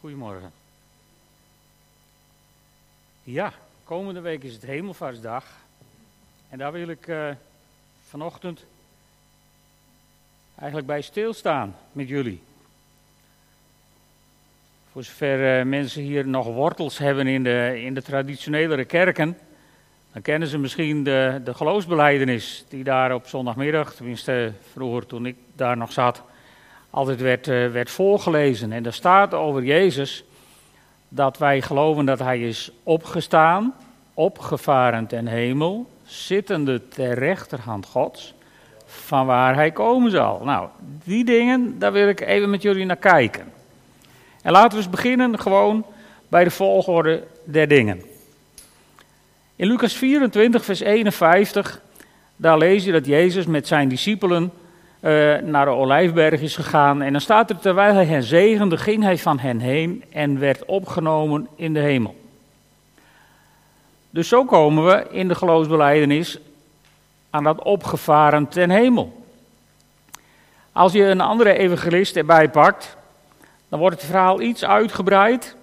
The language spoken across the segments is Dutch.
Goedemorgen. Ja, komende week is het Hemelvaartsdag. En daar wil ik uh, vanochtend eigenlijk bij stilstaan met jullie. Voor zover uh, mensen hier nog wortels hebben in de, in de traditionelere kerken, dan kennen ze misschien de, de geloofsbeleidenis die daar op zondagmiddag, tenminste vroeger toen ik daar nog zat, altijd werd, uh, werd voorgelezen. En daar staat over Jezus dat wij geloven dat hij is opgestaan, opgevaren ten hemel, zittende ter rechterhand Gods, van waar hij komen zal. Nou, die dingen, daar wil ik even met jullie naar kijken. En laten we eens beginnen gewoon bij de volgorde der dingen. In Lucas 24, vers 51, daar lees je dat Jezus met zijn discipelen naar de Olijfberg is gegaan. En dan staat er, terwijl hij hen zegende, ging hij van hen heen en werd opgenomen in de hemel. Dus zo komen we in de geloofsbeleidenis aan dat opgevaren ten hemel. Als je een andere evangelist erbij pakt, dan wordt het verhaal iets uitgebreid.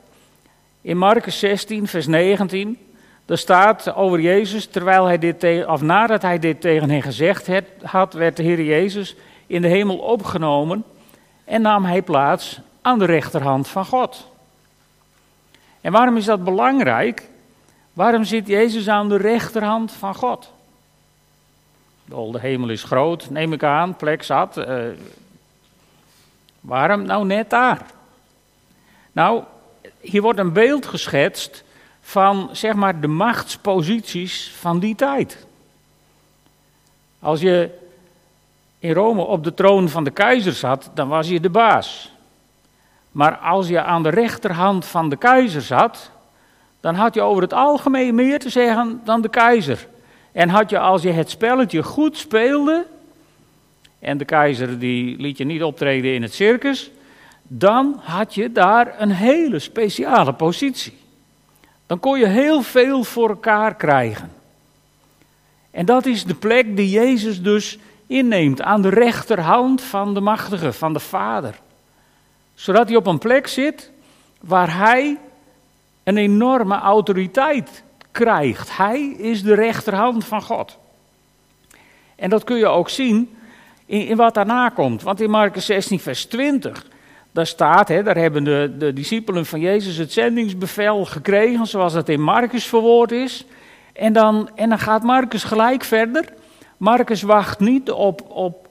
In Marcus 16, vers 19, daar staat over Jezus, terwijl hij dit of nadat hij dit tegen hen gezegd had, werd de Heer Jezus in de hemel opgenomen en nam hij plaats aan de rechterhand van God. En waarom is dat belangrijk? Waarom zit Jezus aan de rechterhand van God? De hemel is groot, neem ik aan, plek zat. Uh, waarom nou net daar? Nou, hier wordt een beeld geschetst van zeg maar de machtsposities van die tijd. Als je in Rome op de troon van de keizer zat, dan was je de baas. Maar als je aan de rechterhand van de keizer zat, dan had je over het algemeen meer te zeggen dan de keizer. En had je als je het spelletje goed speelde, en de keizer die liet je niet optreden in het circus, dan had je daar een hele speciale positie. Dan kon je heel veel voor elkaar krijgen. En dat is de plek die Jezus dus inneemt aan de rechterhand van de machtige, van de Vader. Zodat hij op een plek zit waar hij een enorme autoriteit krijgt. Hij is de rechterhand van God. En dat kun je ook zien in, wat daarna komt. Want in Marcus 16, vers 20, daar staat, hè, daar hebben de, de discipelen van Jezus het zendingsbevel gekregen, zoals dat in Marcus verwoord is. En dan, en dan gaat Marcus gelijk verder. Marcus wacht niet op, op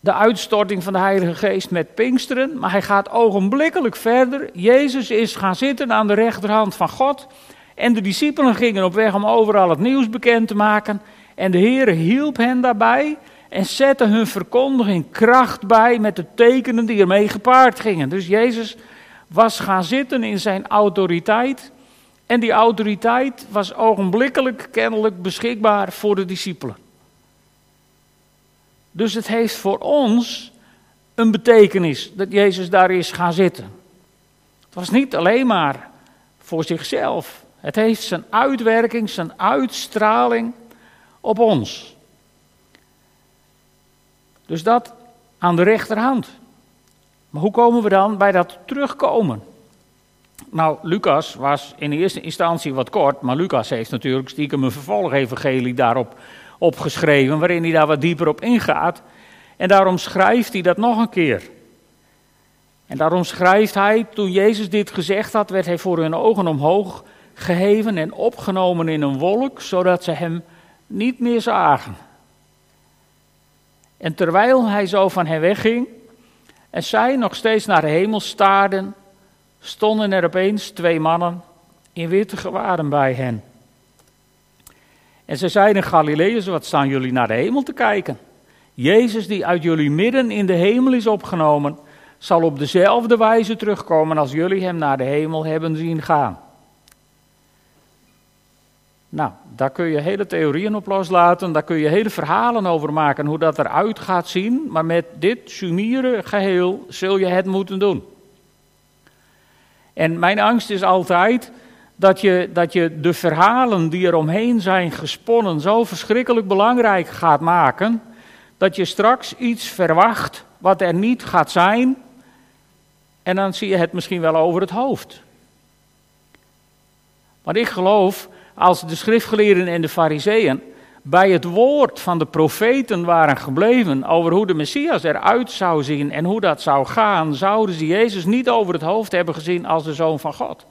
de uitstorting van de Heilige Geest met Pinksteren, maar hij gaat ogenblikkelijk verder. Jezus is gaan zitten aan de rechterhand van God. En de discipelen gingen op weg om overal het nieuws bekend te maken. En de Heer hielp hen daarbij en zette hun verkondiging kracht bij met de tekenen die ermee gepaard gingen. Dus Jezus was gaan zitten in zijn autoriteit. En die autoriteit was ogenblikkelijk kennelijk beschikbaar voor de discipelen. Dus het heeft voor ons een betekenis dat Jezus daar is gaan zitten. Het was niet alleen maar voor zichzelf. Het heeft zijn uitwerking, zijn uitstraling op ons. Dus dat aan de rechterhand. Maar hoe komen we dan bij dat terugkomen? Nou, Lucas was in eerste instantie wat kort, maar Lucas heeft natuurlijk stiekem een vervolgevangelie daarop opgeschreven, waarin hij daar wat dieper op ingaat. En daarom schrijft hij dat nog een keer. En daarom schrijft hij, toen Jezus dit gezegd had, werd hij voor hun ogen omhoog geheven en opgenomen in een wolk, zodat ze hem niet meer zagen. En terwijl hij zo van hen wegging en zij nog steeds naar de hemel staarden, stonden er opeens twee mannen in witte gewaden bij hen. En ze zeiden, Galileërs, wat staan jullie naar de hemel te kijken? Jezus die uit jullie midden in de hemel is opgenomen, zal op dezelfde wijze terugkomen als jullie hem naar de hemel hebben zien gaan. Nou, daar kun je hele theorieën op loslaten, daar kun je hele verhalen over maken hoe dat eruit gaat zien, maar met dit sumiere geheel zul je het moeten doen. En mijn angst is altijd dat je, dat je de verhalen die er omheen zijn gesponnen zo verschrikkelijk belangrijk gaat maken, dat je straks iets verwacht wat er niet gaat zijn. En dan zie je het misschien wel over het hoofd. Maar ik geloof, als de schriftgeleerden en de fariseeën bij het woord van de profeten waren gebleven over hoe de Messias eruit zou zien en hoe dat zou gaan, zouden ze Jezus niet over het hoofd hebben gezien als de Zoon van God.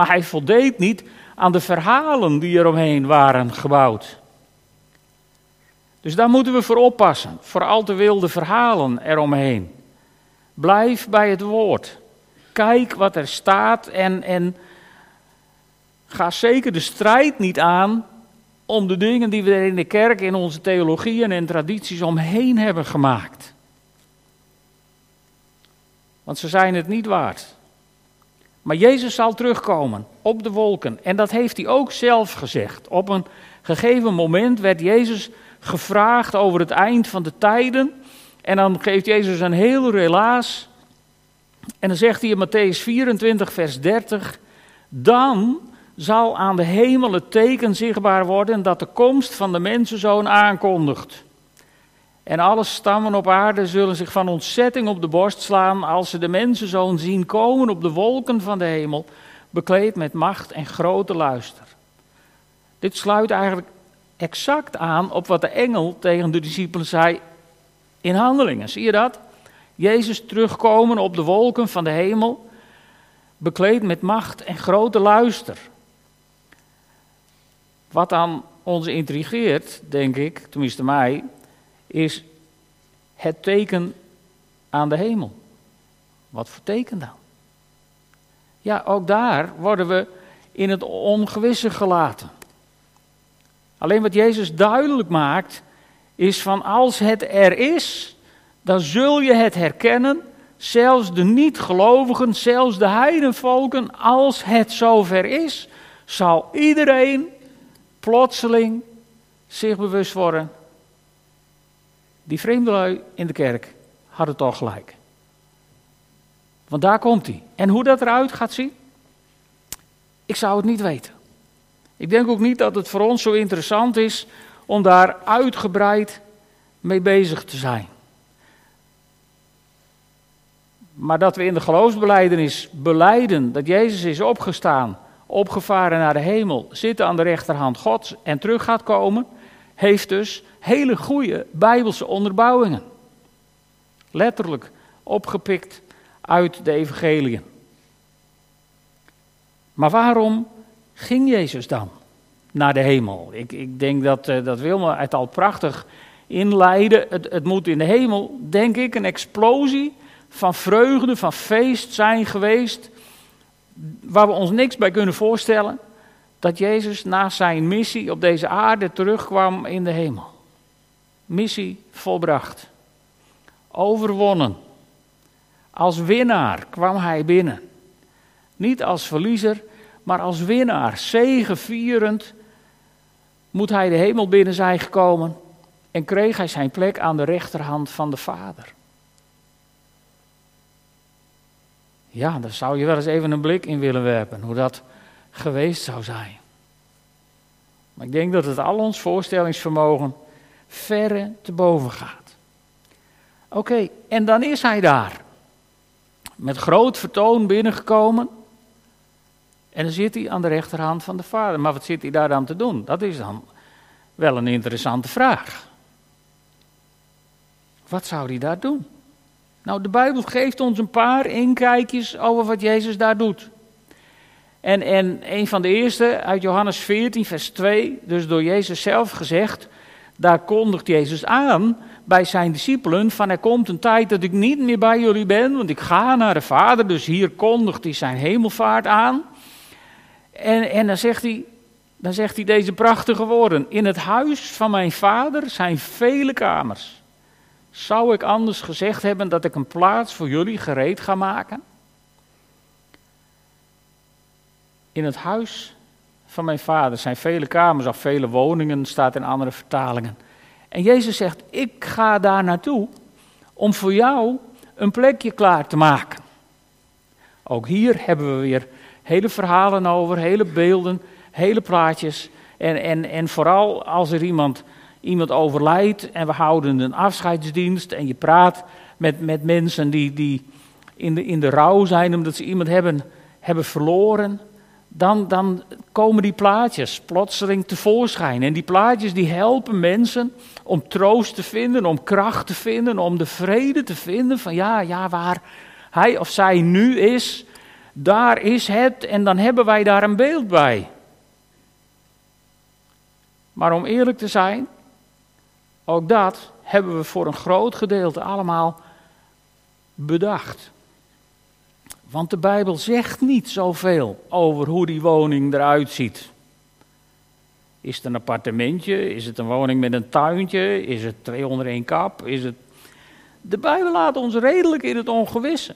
Maar hij voldeed niet aan de verhalen die eromheen waren gebouwd. Dus daar moeten we voor oppassen, voor al te wilde verhalen eromheen. Blijf bij het woord. Kijk wat er staat en, en ga zeker de strijd niet aan om de dingen die we er in de kerk, in onze theologieën en tradities omheen hebben gemaakt. Want ze zijn het niet waard. Maar Jezus zal terugkomen op de wolken. En dat heeft hij ook zelf gezegd. Op een gegeven moment werd Jezus gevraagd over het eind van de tijden. En dan geeft Jezus een heel relaas. En dan zegt hij in Matthäus 24, vers 30. Dan zal aan de hemel het teken zichtbaar worden dat de komst van de mensenzoon aankondigt. En alle stammen op aarde zullen zich van ontzetting op de borst slaan als ze de mensenzoon zien komen op de wolken van de hemel, bekleed met macht en grote luister. Dit sluit eigenlijk exact aan op wat de engel tegen de discipelen zei in handelingen. Zie je dat? Jezus terugkomen op de wolken van de hemel, bekleed met macht en grote luister. Wat dan ons intrigeert, denk ik, tenminste mij, is het teken aan de hemel. Wat voor teken dan? Ja, ook daar worden we in het ongewisse gelaten. Alleen wat Jezus duidelijk maakt, is van als het er is, dan zul je het herkennen, zelfs de niet-gelovigen, zelfs de heidenvolken, als het zover is, zal iedereen plotseling zich bewust worden. Die vreemdelui in de kerk hadden toch gelijk. Want daar komt hij. En hoe dat eruit gaat zien, ik zou het niet weten. Ik denk ook niet dat het voor ons zo interessant is om daar uitgebreid mee bezig te zijn. Maar dat we in de geloofsbeleidenis beleiden dat Jezus is opgestaan opgevaren naar de hemel, zitten aan de rechterhand Gods en terug gaat komen, heeft dus hele goede bijbelse onderbouwingen. Letterlijk opgepikt uit de evangeliën. Maar waarom ging Jezus dan naar de hemel? Ik, ik denk dat, uh, dat Wilma het al prachtig inleiden. Het, het moet in de hemel, denk ik, een explosie van vreugde, van feest zijn geweest waar we ons niks bij kunnen voorstellen, dat Jezus na zijn missie op deze aarde terugkwam in de hemel. Missie volbracht. Overwonnen. Als winnaar kwam hij binnen. Niet als verliezer, maar als winnaar. Zegevierend moet hij de hemel binnen zijn gekomen en kreeg hij zijn plek aan de rechterhand van de Vader. Ja, daar zou je wel eens even een blik in willen werpen, hoe dat geweest zou zijn. Maar ik denk dat het al ons voorstellingsvermogen verre te boven gaat. Oké, en dan is hij daar. Met groot vertoon binnengekomen. En dan zit hij aan de rechterhand van de vader. Maar wat zit hij daar dan te doen? Dat is dan wel een interessante vraag. Wat zou hij daar doen? Nou, de Bijbel geeft ons een paar inkijkjes over wat Jezus daar doet. En, en een van de eerste uit Johannes 14, vers 2, dus door Jezus zelf gezegd, daar kondigt Jezus aan bij zijn discipelen van er komt een tijd dat ik niet meer bij jullie ben, want ik ga naar de Vader, dus hier kondigt hij zijn hemelvaart aan. En, en dan, zegt hij, dan zegt hij deze prachtige woorden, in het huis van mijn Vader zijn vele kamers. Zou ik anders gezegd hebben dat ik een plaats voor jullie gereed ga maken? In het huis van mijn vader zijn vele kamers of vele woningen, staat in andere vertalingen. En Jezus zegt: Ik ga daar naartoe om voor jou een plekje klaar te maken. Ook hier hebben we weer hele verhalen over, hele beelden, hele plaatjes. En, en, en vooral als er iemand iemand overlijdt en we houden een afscheidsdienst en je praat met, met mensen die, die in de, in de rouw zijn omdat ze iemand hebben, hebben verloren, dan, dan komen die plaatjes plotseling tevoorschijn. En die plaatjes die helpen mensen om troost te vinden, om kracht te vinden, om de vrede te vinden van ja, ja, waar hij of zij nu is, daar is het en dan hebben wij daar een beeld bij. Maar om eerlijk te zijn, ook dat hebben we voor een groot gedeelte allemaal bedacht. Want de Bijbel zegt niet zoveel over hoe die woning eruit ziet. Is het een appartementje? Is het een woning met een tuintje? Is het twee onder één kap? Is het... De Bijbel laat ons redelijk in het ongewisse.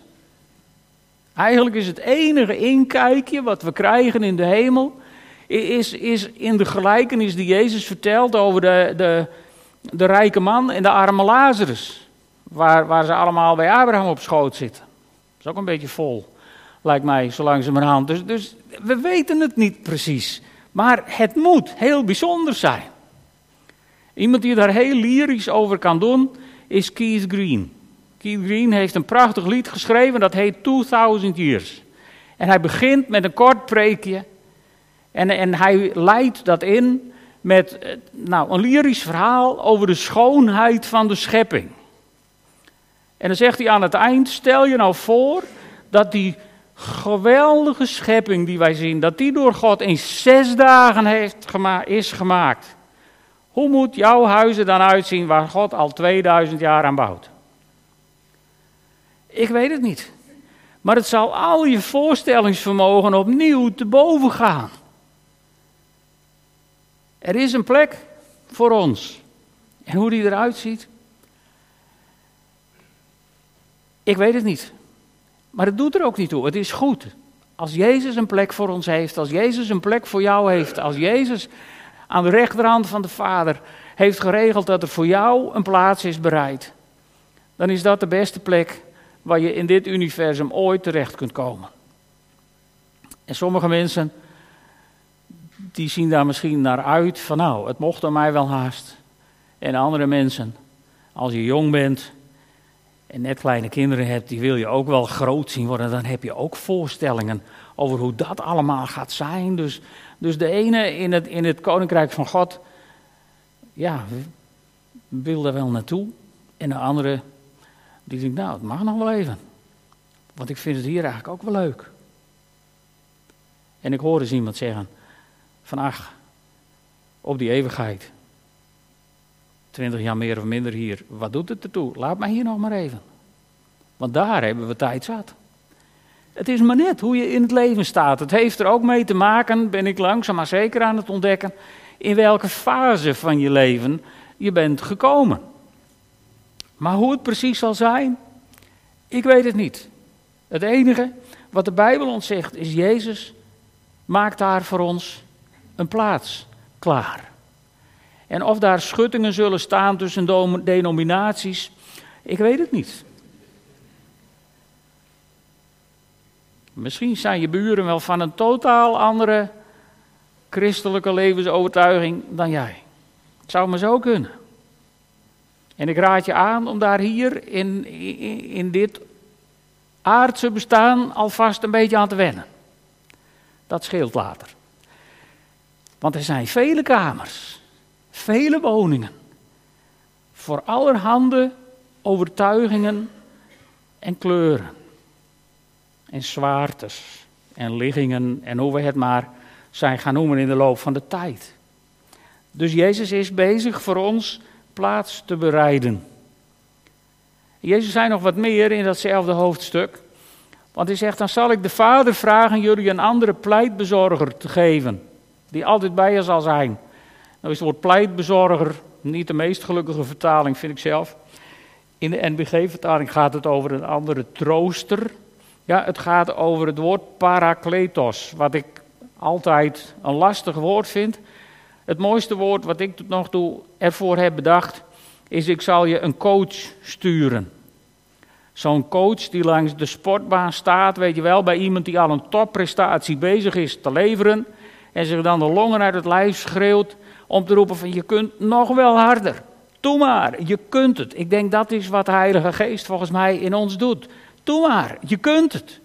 Eigenlijk is het enige inkijkje wat we krijgen in de hemel, is, is in de gelijkenis die Jezus vertelt over de, de, de rijke man en de arme Lazarus. Waar, waar ze allemaal bij Abraham op schoot zitten. Is ook een beetje vol, lijkt mij, zo langzamerhand. Dus, dus we weten het niet precies. Maar het moet heel bijzonder zijn. Iemand die daar heel lyrisch over kan doen, is Keith Green. Keith Green heeft een prachtig lied geschreven, dat heet 2000 Years. En hij begint met een kort preekje. En, en hij leidt dat in met eh, nou, een lyrisch verhaal over de schoonheid van de schepping. En dan zegt hij aan het eind: stel je nou voor dat die geweldige schepping die wij zien, dat die door God in zes dagen heeft is gemaakt. Hoe moet jouw huizen dan uitzien waar God al 2000 jaar aan bouwt? Ik weet het niet. Maar het zal al je voorstellingsvermogen opnieuw te boven gaan. Er is een plek voor ons. En hoe die eruit ziet, ik weet het niet. Maar het doet er ook niet toe. Het is goed. Als Jezus een plek voor ons heeft, als Jezus een plek voor jou heeft, als Jezus aan de rechterhand van de Vader heeft geregeld dat er voor jou een plaats is bereid, dan is dat de beste plek waar je in dit universum ooit terecht kunt komen. En sommige mensen, die zien daar misschien naar uit van nou, het mocht aan mij wel haast. En andere mensen, als je jong bent en net kleine kinderen hebt, die wil je ook wel groot zien worden. Dan heb je ook voorstellingen over hoe dat allemaal gaat zijn. Dus, dus de ene in het, in het koninkrijk van God, ja, wil daar wel naartoe. En de andere die denkt, nou, het mag nog wel even. Want ik vind het hier eigenlijk ook wel leuk. En ik hoor eens iemand zeggen, van ach, op die eeuwigheid. Twintig jaar meer of minder hier, wat doet het ertoe? Laat mij hier nog maar even. Want daar hebben we tijd zat. Het is maar net hoe je in het leven staat. Het heeft er ook mee te maken, ben ik langzaam maar zeker aan het ontdekken, in welke fase van je leven je bent gekomen. Maar hoe het precies zal zijn, ik weet het niet. Het enige wat de Bijbel ons zegt is: Jezus maakt daar voor ons een plaats klaar. En of daar schuttingen zullen staan tussen denominaties, ik weet het niet. Misschien zijn je buren wel van een totaal andere christelijke levensovertuiging dan jij. Het zou maar zo kunnen. En ik raad je aan om daar hier in, in, in dit aardse bestaan alvast een beetje aan te wennen. Dat scheelt later. Want er zijn vele kamers, vele woningen, voor allerhande overtuigingen en kleuren. En zwaartes en liggingen en hoe we het maar zijn gaan noemen in de loop van de tijd. Dus Jezus is bezig voor ons plaats te bereiden. Jezus zei nog wat meer in datzelfde hoofdstuk. Want hij zegt, dan zal ik de Vader vragen jullie een andere pleitbezorger te geven. Die altijd bij je zal zijn. Nou is het woord pleitbezorger niet de meest gelukkige vertaling, vind ik zelf. In de NBG-vertaling gaat het over een andere trooster. Ja, het gaat over het woord parakletos, wat ik altijd een lastig woord vind. Het mooiste woord wat ik tot nog toe ervoor heb bedacht, is ik zal je een coach sturen. Zo'n coach die langs de sportbaan staat, weet je wel, bij iemand die al een topprestatie bezig is te leveren. En zich dan de longen uit het lijf schreeuwt om te roepen van je kunt nog wel harder. Doe maar, je kunt het. Ik denk dat is wat de Heilige Geest volgens mij in ons doet. Doe maar, je kunt het.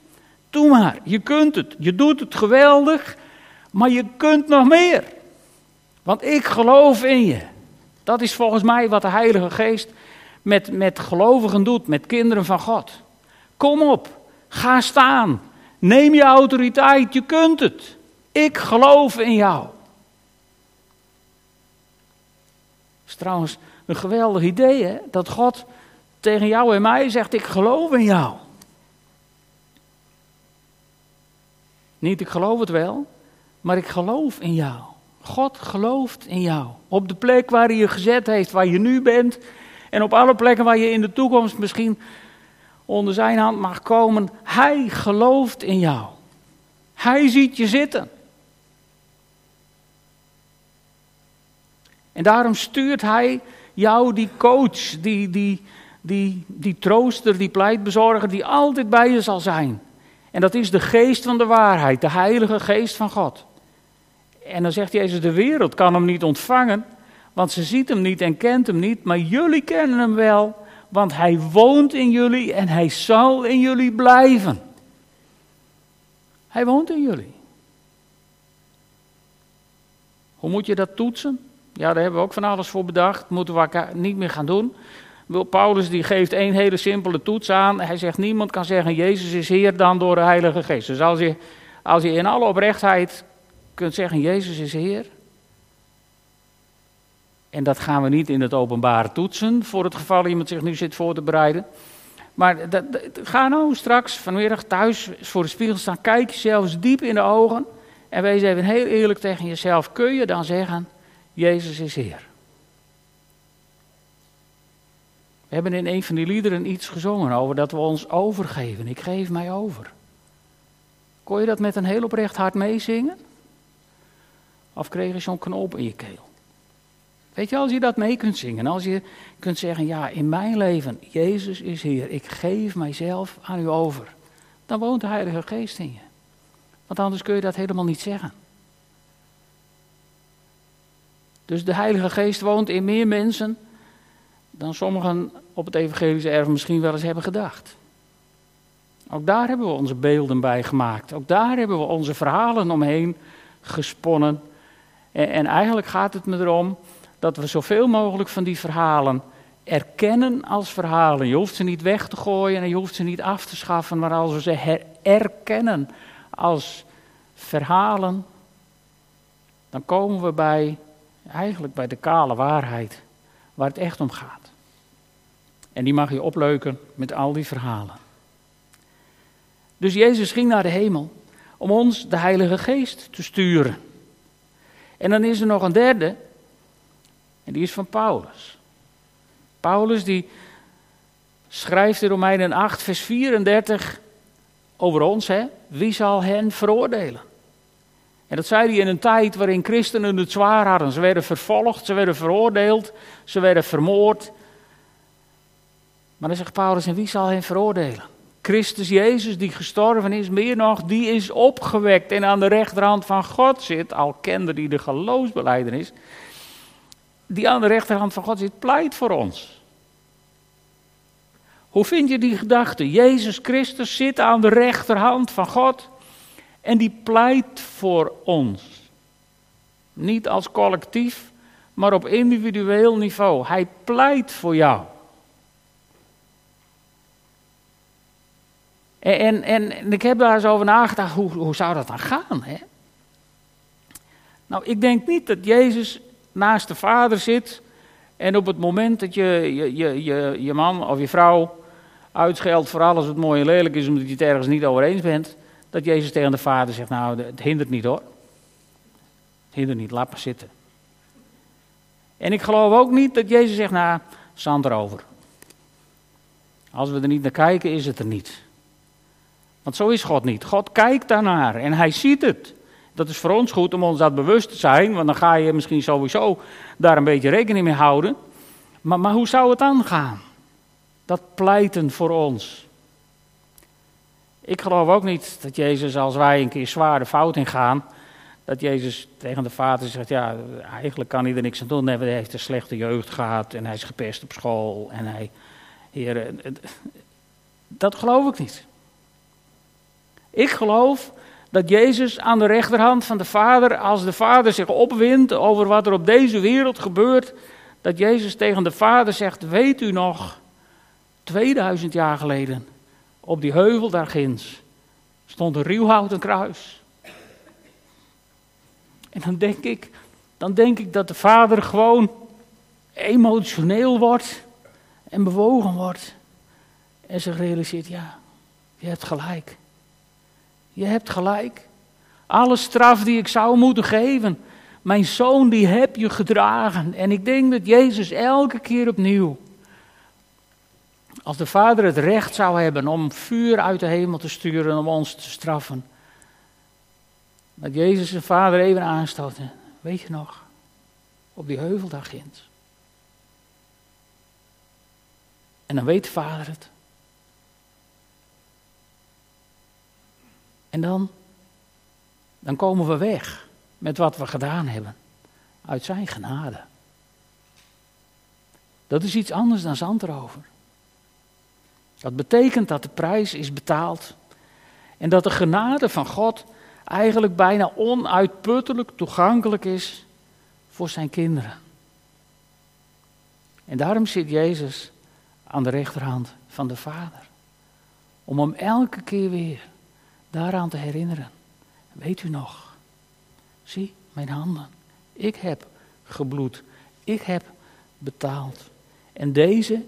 Doe maar, je kunt het. Je doet het geweldig, maar je kunt nog meer. Want ik geloof in je. Dat is volgens mij wat de Heilige Geest met, met gelovigen doet, met kinderen van God. Kom op, ga staan. Neem je autoriteit, je kunt het. Ik geloof in jou. Dat is trouwens een geweldig idee, hè? Dat God tegen jou en mij zegt: Ik geloof in jou. Niet, ik geloof het wel, maar ik geloof in jou. God gelooft in jou. Op de plek waar hij je gezet heeft, waar je nu bent. En op alle plekken waar je in de toekomst misschien onder zijn hand mag komen. Hij gelooft in jou. Hij ziet je zitten. En daarom stuurt hij jou die coach, die, die, die, die trooster, die pleitbezorger, die altijd bij je zal zijn. En dat is de geest van de waarheid, de heilige geest van God. En dan zegt Jezus, de wereld kan hem niet ontvangen, want ze ziet hem niet en kent hem niet, maar jullie kennen hem wel, want hij woont in jullie en hij zal in jullie blijven. Hij woont in jullie. Hoe moet je dat toetsen? Ja, daar hebben we ook van alles voor bedacht. Moeten we niet meer gaan doen. Paulus die geeft één hele simpele toets aan. Hij zegt: Niemand kan zeggen: Jezus is Heer dan door de Heilige Geest. Dus als je, als je in alle oprechtheid kunt zeggen: Jezus is Heer. En dat gaan we niet in het openbare toetsen, voor het geval iemand zich nu zit voor te bereiden. Maar dat, ga nou straks vanmiddag thuis voor de spiegel staan, kijk jezelf diep in de ogen en wees even heel eerlijk tegen jezelf. Kun je dan zeggen, Jezus is Heer? We hebben in een van die liederen iets gezongen over dat we ons overgeven. Ik geef mij over. Kon je dat met een heel oprecht hart meezingen? Of kreeg je zo'n knoop in je keel? Weet je, als je dat mee kunt zingen, als je kunt zeggen, ja, in mijn leven, Jezus is Heer, ik geef mijzelf aan u over, dan woont de Heilige Geest in je. Want anders kun je dat helemaal niet zeggen. Dus de Heilige Geest woont in meer mensen dan sommigen op het evangelische erf misschien wel eens hebben gedacht. Ook daar hebben we onze beelden bij gemaakt. Ook daar hebben we onze verhalen omheen gesponnen. En, en eigenlijk gaat het me erom dat we zoveel mogelijk van die verhalen erkennen als verhalen. Je hoeft ze niet weg te gooien en je hoeft ze niet af te schaffen, maar als we ze erkennen als verhalen, dan komen we bij, eigenlijk bij de kale waarheid, waar het echt om gaat. En die mag je opleuken met al die verhalen. Dus Jezus ging naar de hemel om ons de Heilige Geest te sturen. En dan is er nog een derde, en die is van Paulus. Paulus die schrijft in Romeinen 8, vers 34 over ons, hè? Wie zal hen veroordelen? En dat zei hij in een tijd waarin christenen het zwaar hadden. Ze werden vervolgd, ze werden veroordeeld, ze werden vermoord. Maar dan zegt Paulus, en wie zal hen veroordelen? Christus Jezus, die gestorven is, meer nog, die is opgewekt en aan de rechterhand van God zit. Al kende die de geloofsbeleidenis die aan de rechterhand van God zit, pleit voor ons. Hoe vind je die gedachte? Jezus Christus zit aan de rechterhand van God en die pleit voor ons. Niet als collectief, maar op individueel niveau. Hij pleit voor jou. En, en, en ik heb daar eens over nagedacht, hoe, hoe zou dat dan gaan? Hè? Nou, ik denk niet dat Jezus naast de vader zit en op het moment dat je je, je, je, je man of je vrouw uitscheldt voor alles wat mooi en lelijk is, omdat je het ergens niet over eens bent, dat Jezus tegen de vader zegt, nou, het hindert niet hoor. Het hindert niet, laat maar zitten. En ik geloof ook niet dat Jezus zegt, nou, zand erover. Als we er niet naar kijken, is het er niet. Want zo is God niet. God kijkt daarnaar en hij ziet het. Dat is voor ons goed om ons dat bewust te zijn, want dan ga je misschien sowieso daar een beetje rekening mee houden. Maar, maar hoe zou het dan gaan? Dat pleiten voor ons. Ik geloof ook niet dat Jezus, als wij een keer zwaar de fout in gaan, dat Jezus tegen de vader zegt, ja, eigenlijk kan hij er niks aan doen. Hij heeft een slechte jeugd gehad en hij is gepest op school. En hij, heer, Dat geloof ik niet. Ik geloof dat Jezus aan de rechterhand van de Vader, als de Vader zich opwindt over wat er op deze wereld gebeurt, dat Jezus tegen de Vader zegt: Weet u nog, 2000 jaar geleden, op die heuvel daar ginds, stond een ruwhouten kruis. En dan denk ik, dan denk ik dat de Vader gewoon emotioneel wordt en bewogen wordt. En zich realiseert, ja, je hebt gelijk. Je hebt gelijk. Alle straf die ik zou moeten geven, mijn zoon die heb je gedragen. En ik denk dat Jezus elke keer opnieuw, als de Vader het recht zou hebben om vuur uit de hemel te sturen om ons te straffen, dat Jezus zijn Vader even aanstoten. Weet je nog, op die heuvel daar ginds. En dan weet de Vader het. En dan, dan komen we weg met wat we gedaan hebben. Uit zijn genade. Dat is iets anders dan zandrover. Dat betekent dat de prijs is betaald. En dat de genade van God eigenlijk bijna onuitputtelijk toegankelijk is voor zijn kinderen. En daarom zit Jezus aan de rechterhand van de Vader. Om hem elke keer weer daaraan te herinneren. Weet u nog? Zie, mijn handen. Ik heb gebloed. Ik heb betaald. En deze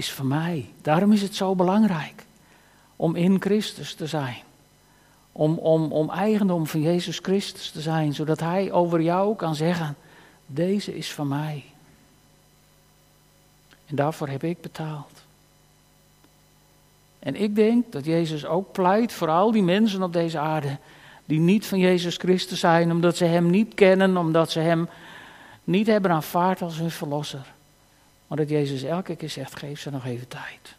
is voor mij. Daarom is het zo belangrijk om in Christus te zijn. Om, om, om eigendom van Jezus Christus te zijn, zodat Hij over jou kan zeggen: Deze is van mij. En daarvoor heb ik betaald. En ik denk dat Jezus ook pleit voor al die mensen op deze aarde die niet van Jezus Christus zijn, omdat ze Hem niet kennen, omdat ze Hem niet hebben aanvaard als hun verlosser. Maar dat Jezus elke keer zegt, geef ze nog even tijd.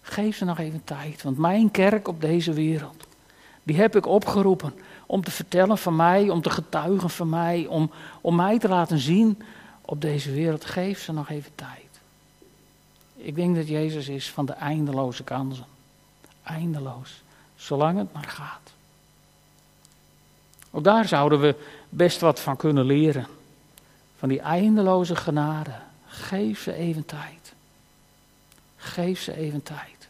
Geef ze nog even tijd, want mijn kerk op deze wereld, die heb ik opgeroepen om te vertellen van mij, om te getuigen van mij, om, om mij te laten zien op deze wereld. Geef ze nog even tijd. Ik denk dat Jezus is van de eindeloze kansen. Eindeloos. Zolang het maar gaat. Ook daar zouden we best wat van kunnen leren. Van die eindeloze genade. Geef ze even tijd. Geef ze even tijd.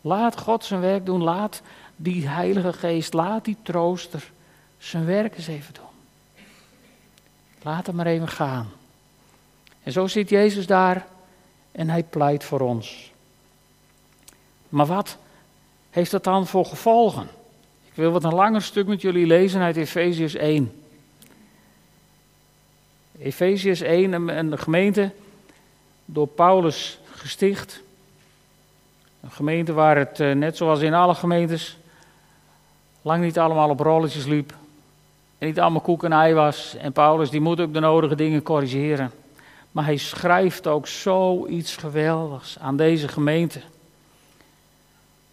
Laat God zijn werk doen. Laat die Heilige Geest, laat die trooster zijn werk eens even doen. Laat hem maar even gaan. En zo zit Jezus daar en hij pleit voor ons. Maar wat heeft dat dan voor gevolgen? Ik wil wat een langer stuk met jullie lezen uit Efeziërs 1. Efeziërs 1, een gemeente door Paulus gesticht. Een gemeente waar het, eh, net zoals in alle gemeentes, lang niet allemaal op rolletjes liep. En niet allemaal koek en ei was. En Paulus die moet ook de nodige dingen corrigeren. Maar hij schrijft ook zoiets geweldigs aan deze gemeente.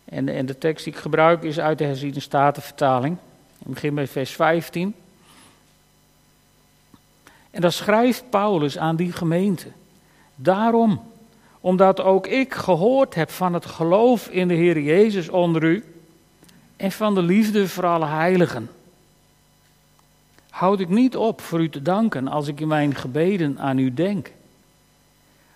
En, en de tekst die ik gebruik is uit de herziene statenvertaling. Ik begin bij vers 15. En dan schrijft Paulus aan die gemeente. Daarom, omdat ook ik gehoord heb van het geloof in de Heer Jezus onder u en van de liefde voor alle heiligen. Houd ik niet op voor u te danken als ik in mijn gebeden aan u denk.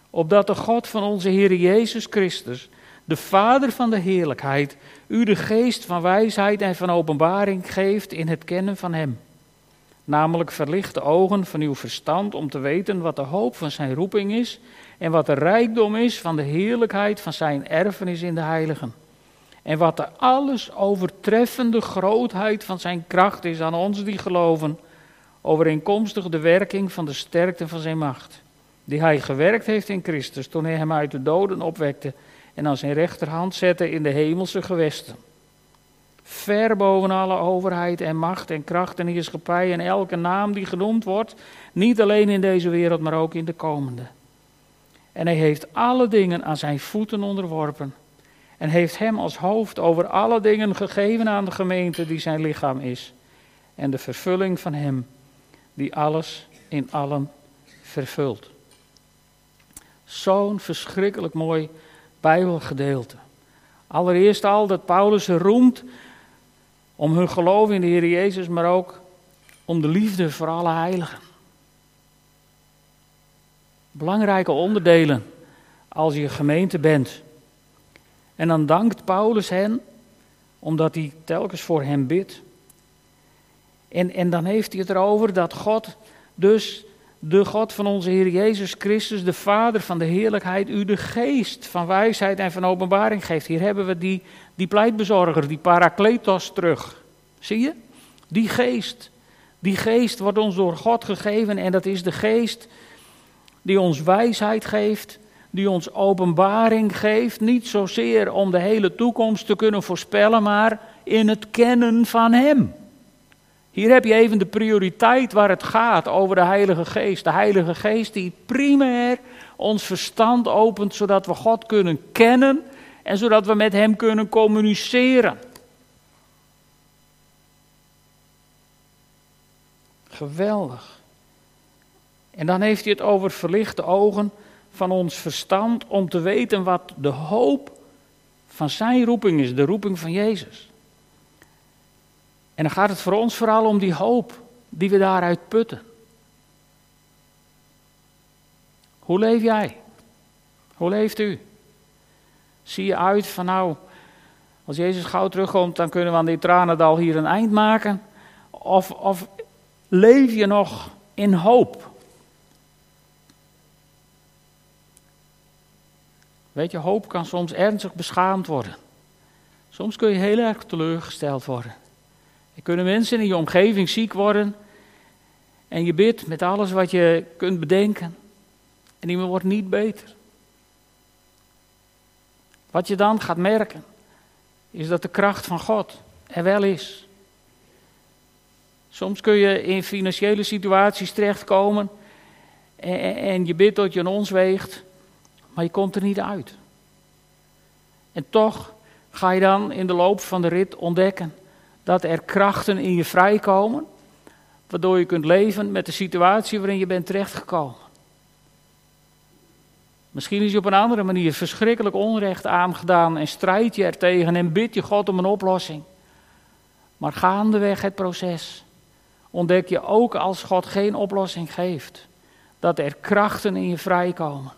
Opdat de God van onze Heer Jezus Christus, de Vader van de heerlijkheid, u de geest van wijsheid en van openbaring geeft in het kennen van Hem. Namelijk verlicht de ogen van uw verstand om te weten wat de hoop van Zijn roeping is en wat de rijkdom is van de heerlijkheid van Zijn erfenis in de heiligen. En wat de alles overtreffende grootheid van Zijn kracht is aan ons die geloven, overeenkomstig de werking van de sterkte van Zijn macht, die Hij gewerkt heeft in Christus toen Hij Hem uit de doden opwekte en aan zijn rechterhand zetten in de hemelse gewesten. Ver boven alle overheid en macht en kracht en heerschappij en elke naam die genoemd wordt, niet alleen in deze wereld, maar ook in de komende. En hij heeft alle dingen aan zijn voeten onderworpen en heeft hem als hoofd over alle dingen gegeven aan de gemeente die zijn lichaam is. En de vervulling van hem die alles in allen vervult. Zo'n verschrikkelijk mooi Bijbelgedeelte. Allereerst al dat Paulus roemt om hun geloof in de Heer Jezus, maar ook om de liefde voor alle heiligen. Belangrijke onderdelen als je gemeente bent. En dan dankt Paulus hen, omdat hij telkens voor hen bidt. En, en dan heeft hij het erover dat God dus de God van onze Heer Jezus Christus, de Vader van de heerlijkheid, u de geest van wijsheid en van openbaring geeft. Hier hebben we die, die pleitbezorger, die parakletos terug. Zie je? Die geest. Die geest wordt ons door God gegeven en dat is de geest die ons wijsheid geeft, die ons openbaring geeft. Niet zozeer om de hele toekomst te kunnen voorspellen, maar in het kennen van Hem. Hier heb je even de prioriteit waar het gaat over de Heilige Geest. De Heilige Geest die primair ons verstand opent, zodat we God kunnen kennen en zodat we met Hem kunnen communiceren. Geweldig. En dan heeft hij het over verlichte ogen van ons verstand om te weten wat de hoop van zijn roeping is, de roeping van Jezus. En dan gaat het voor ons vooral om die hoop die we daaruit putten. Hoe leef jij? Hoe leeft u? Zie je uit van nou, als Jezus gauw terugkomt, dan kunnen we aan dit tranendal hier een eind maken? Of, of leef je nog in hoop? Weet je, hoop kan soms ernstig beschaamd worden. Soms kun je heel erg teleurgesteld worden. Er kunnen mensen in je omgeving ziek worden. En je bidt met alles wat je kunt bedenken. En iemand wordt niet beter. Wat je dan gaat merken, is dat de kracht van God er wel is. Soms kun je in financiële situaties terechtkomen en, en je bidt tot je een ons weegt, maar je komt er niet uit. En toch ga je dan in de loop van de rit ontdekken dat er krachten in je vrijkomen, waardoor je kunt leven met de situatie waarin je bent terechtgekomen. Misschien is je op een andere manier verschrikkelijk onrecht aangedaan en strijd je er tegen en bid je God om een oplossing. Maar gaandeweg het proces ontdek je ook als God geen oplossing geeft, dat er krachten in je vrijkomen,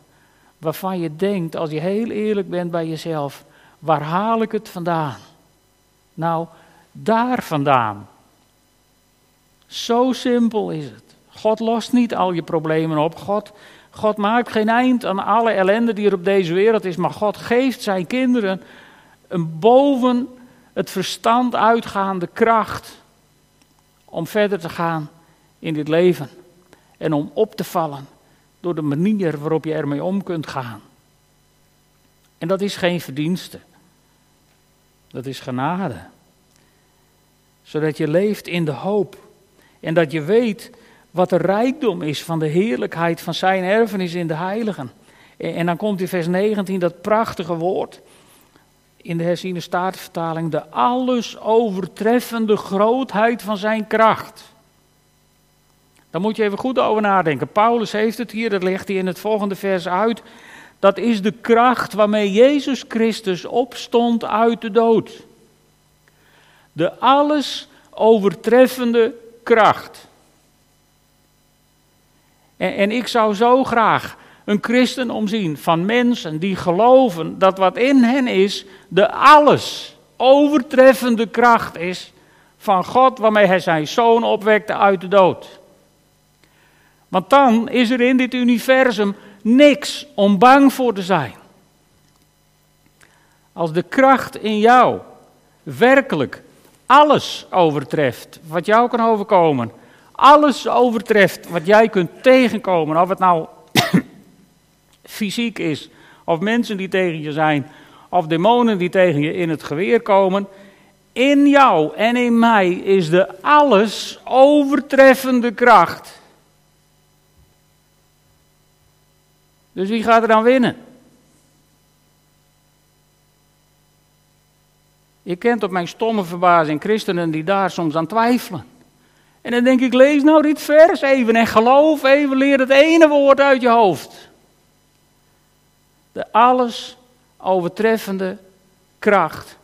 waarvan je denkt, als je heel eerlijk bent bij jezelf, waar haal ik het vandaan? Nou, daar vandaan. Zo simpel is het. God lost niet al je problemen op. God, God maakt geen eind aan alle ellende die er op deze wereld is. Maar God geeft zijn kinderen een boven het verstand uitgaande kracht om verder te gaan in dit leven. En om op te vallen door de manier waarop je ermee om kunt gaan. En dat is geen verdienste. Dat is genade zodat je leeft in de hoop. En dat je weet wat de rijkdom is van de heerlijkheid van zijn erfenis in de heiligen. En dan komt in vers 19 dat prachtige woord in de herziene statenvertaling, de alles overtreffende grootheid van zijn kracht. Daar moet je even goed over nadenken. Paulus heeft het hier, dat legt hij in het volgende vers uit. Dat is de kracht waarmee Jezus Christus opstond uit de dood. De alles overtreffende kracht. En, en ik zou zo graag een christen omzien van mensen die geloven dat wat in hen is, de alles overtreffende kracht is van God waarmee hij zijn zoon opwekte uit de dood. Want dan is er in dit universum niks om bang voor te zijn. Als de kracht in jou werkelijk alles overtreft wat jou kan overkomen. Alles overtreft wat jij kunt tegenkomen. Of het nou fysiek is, of mensen die tegen je zijn, of demonen die tegen je in het geweer komen. In jou en in mij is de alles overtreffende kracht. Dus wie gaat er dan winnen? Je kent op mijn stomme verbazing christenen die daar soms aan twijfelen. En dan denk ik, lees nou dit vers even en geloof even, leer het ene woord uit je hoofd. De alles overtreffende kracht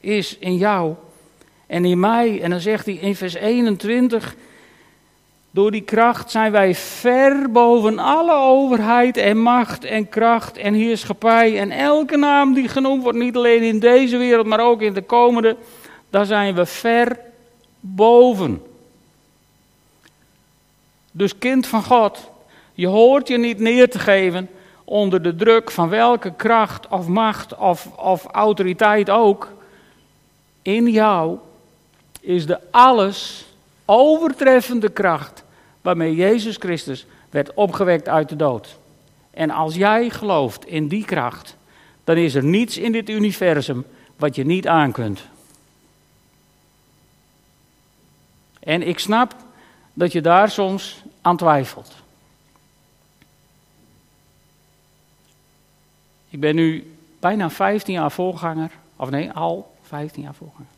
is in jou en in mij. En dan zegt hij in vers 21, door die kracht zijn wij ver boven alle overheid en macht en kracht en heerschappij en elke naam die genoemd wordt, niet alleen in deze wereld, maar ook in de komende, daar zijn we ver boven. Dus kind van God, je hoort je niet neer te geven onder de druk van welke kracht of macht of, of autoriteit ook. In jou is de alles overtreffende kracht waarmee Jezus Christus werd opgewekt uit de dood. En als jij gelooft in die kracht, dan is er niets in dit universum wat je niet aankunt. En ik snap dat je daar soms aan twijfelt. Ik ben nu bijna 15 jaar voorganger, of nee, al 15 jaar voorganger.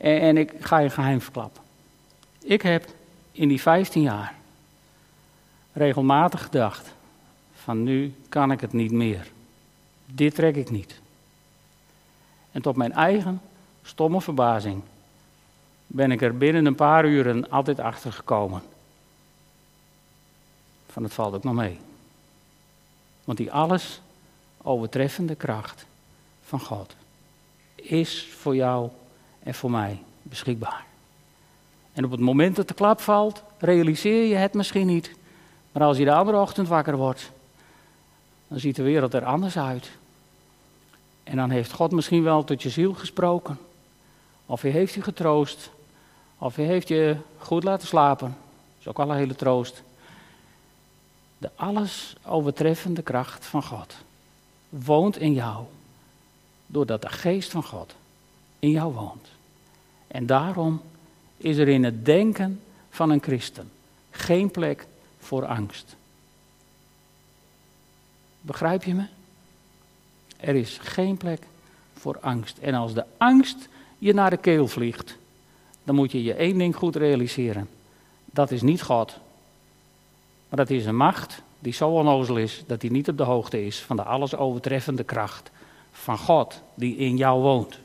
En, ik ga je geheim verklappen. Ik heb in die 15 jaar regelmatig gedacht: van nu kan ik het niet meer. Dit trek ik niet. En tot mijn eigen stomme verbazing ben ik er binnen een paar uren altijd achter gekomen. Van het valt ook nog mee. Want die alles overtreffende kracht van God is voor jou en voor mij beschikbaar. En op het moment dat de klap valt, realiseer je het misschien niet. Maar als je de andere ochtend wakker wordt, dan ziet de wereld er anders uit. En dan heeft God misschien wel tot je ziel gesproken. Of hij heeft je getroost. Of hij heeft je goed laten slapen. Dat is ook al een hele troost. De alles overtreffende kracht van God woont in jou. Doordat de geest van God in jou woont. En daarom is er in het denken van een christen geen plek voor angst. Begrijp je me? Er is geen plek voor angst. En als de angst je naar de keel vliegt, dan moet je je één ding goed realiseren. Dat is niet God. Maar dat is een macht die zo onnozel is dat hij niet op de hoogte is van de alles overtreffende kracht van God die in jou woont.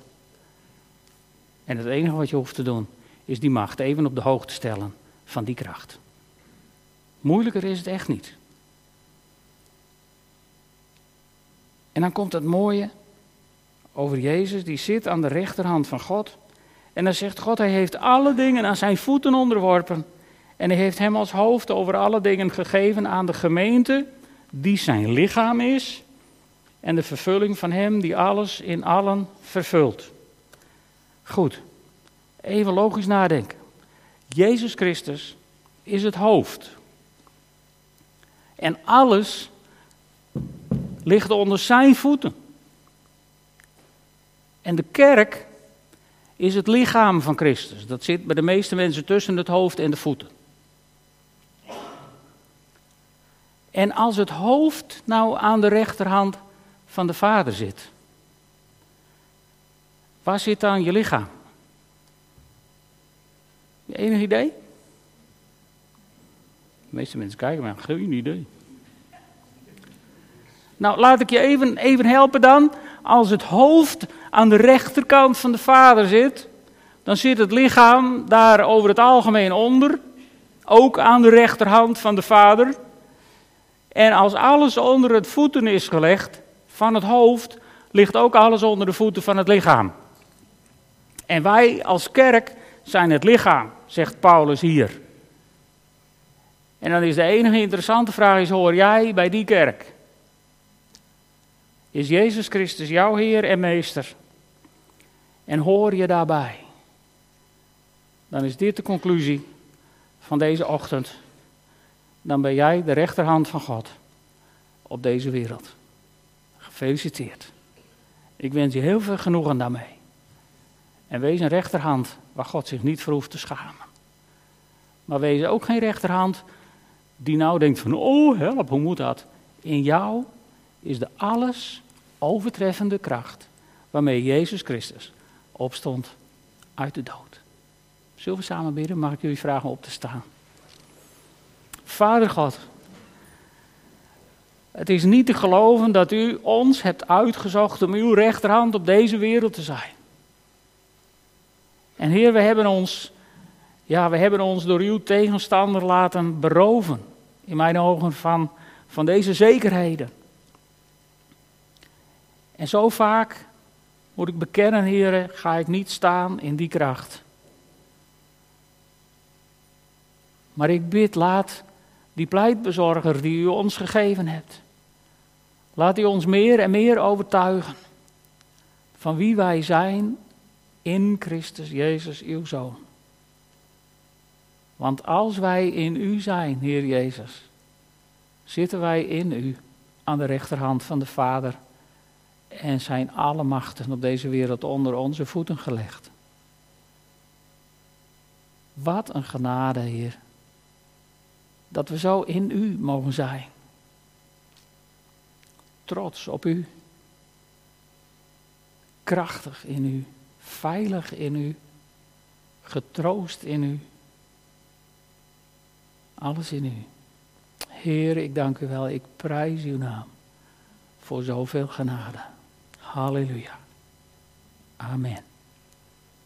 En het enige wat je hoeft te doen is die macht even op de hoogte stellen van die kracht. Moeilijker is het echt niet. En dan komt het mooie over Jezus, die zit aan de rechterhand van God. En dan zegt God, hij heeft alle dingen aan zijn voeten onderworpen. En hij heeft hem als hoofd over alle dingen gegeven aan de gemeente, die zijn lichaam is. En de vervulling van hem die alles in allen vervult. Goed, even logisch nadenken. Jezus Christus is het hoofd. En alles ligt onder zijn voeten. En de kerk is het lichaam van Christus. Dat zit bij de meeste mensen tussen het hoofd en de voeten. En als het hoofd nou aan de rechterhand van de Vader zit, waar zit dan je lichaam? Enig idee? De meeste mensen kijken, maar geen idee. Nou, laat ik je even, even helpen dan. Als het hoofd aan de rechterkant van de vader zit, dan zit het lichaam daar over het algemeen onder. Ook aan de rechterhand van de vader. En als alles onder het voeten is gelegd van het hoofd, ligt ook alles onder de voeten van het lichaam. En wij als kerk zijn het lichaam, zegt Paulus hier. En dan is de enige interessante vraag is, hoor jij bij die kerk? Is Jezus Christus jouw Heer en Meester? En hoor je daarbij? Dan is dit de conclusie van deze ochtend. Dan ben jij de rechterhand van God op deze wereld. Gefeliciteerd. Ik wens je heel veel genoegen daarmee. En wees een rechterhand waar God zich niet voor hoeft te schamen. Maar wees ook geen rechterhand die nou denkt van, oh help, hoe moet dat? In jou is de alles overtreffende kracht waarmee Jezus Christus opstond uit de dood. Zullen we samen bidden? Mag ik jullie vragen op te staan? Vader God, Het is niet te geloven dat u ons hebt uitgezocht om uw rechterhand op deze wereld te zijn. En Heer, we hebben ons, ja, we hebben ons door uw tegenstander laten beroven. In mijn ogen van, van deze zekerheden. En zo vaak, moet ik bekennen, heren, ga ik niet staan in die kracht. Maar ik bid, laat die pleitbezorger die u ons gegeven hebt, laat u ons meer en meer overtuigen van wie wij zijn in Christus Jezus, uw Zoon. Want als wij in u zijn, Heer Jezus, zitten wij in u aan de rechterhand van de Vader en zijn alle machten op deze wereld onder onze voeten gelegd. Wat een genade, Heer. Dat we zo in U mogen zijn. Trots op U. Krachtig in U. Veilig in U. Getroost in U. Alles in U. Heer, ik dank U wel. Ik prijs Uw naam voor zoveel genade. Halleluja. Amen.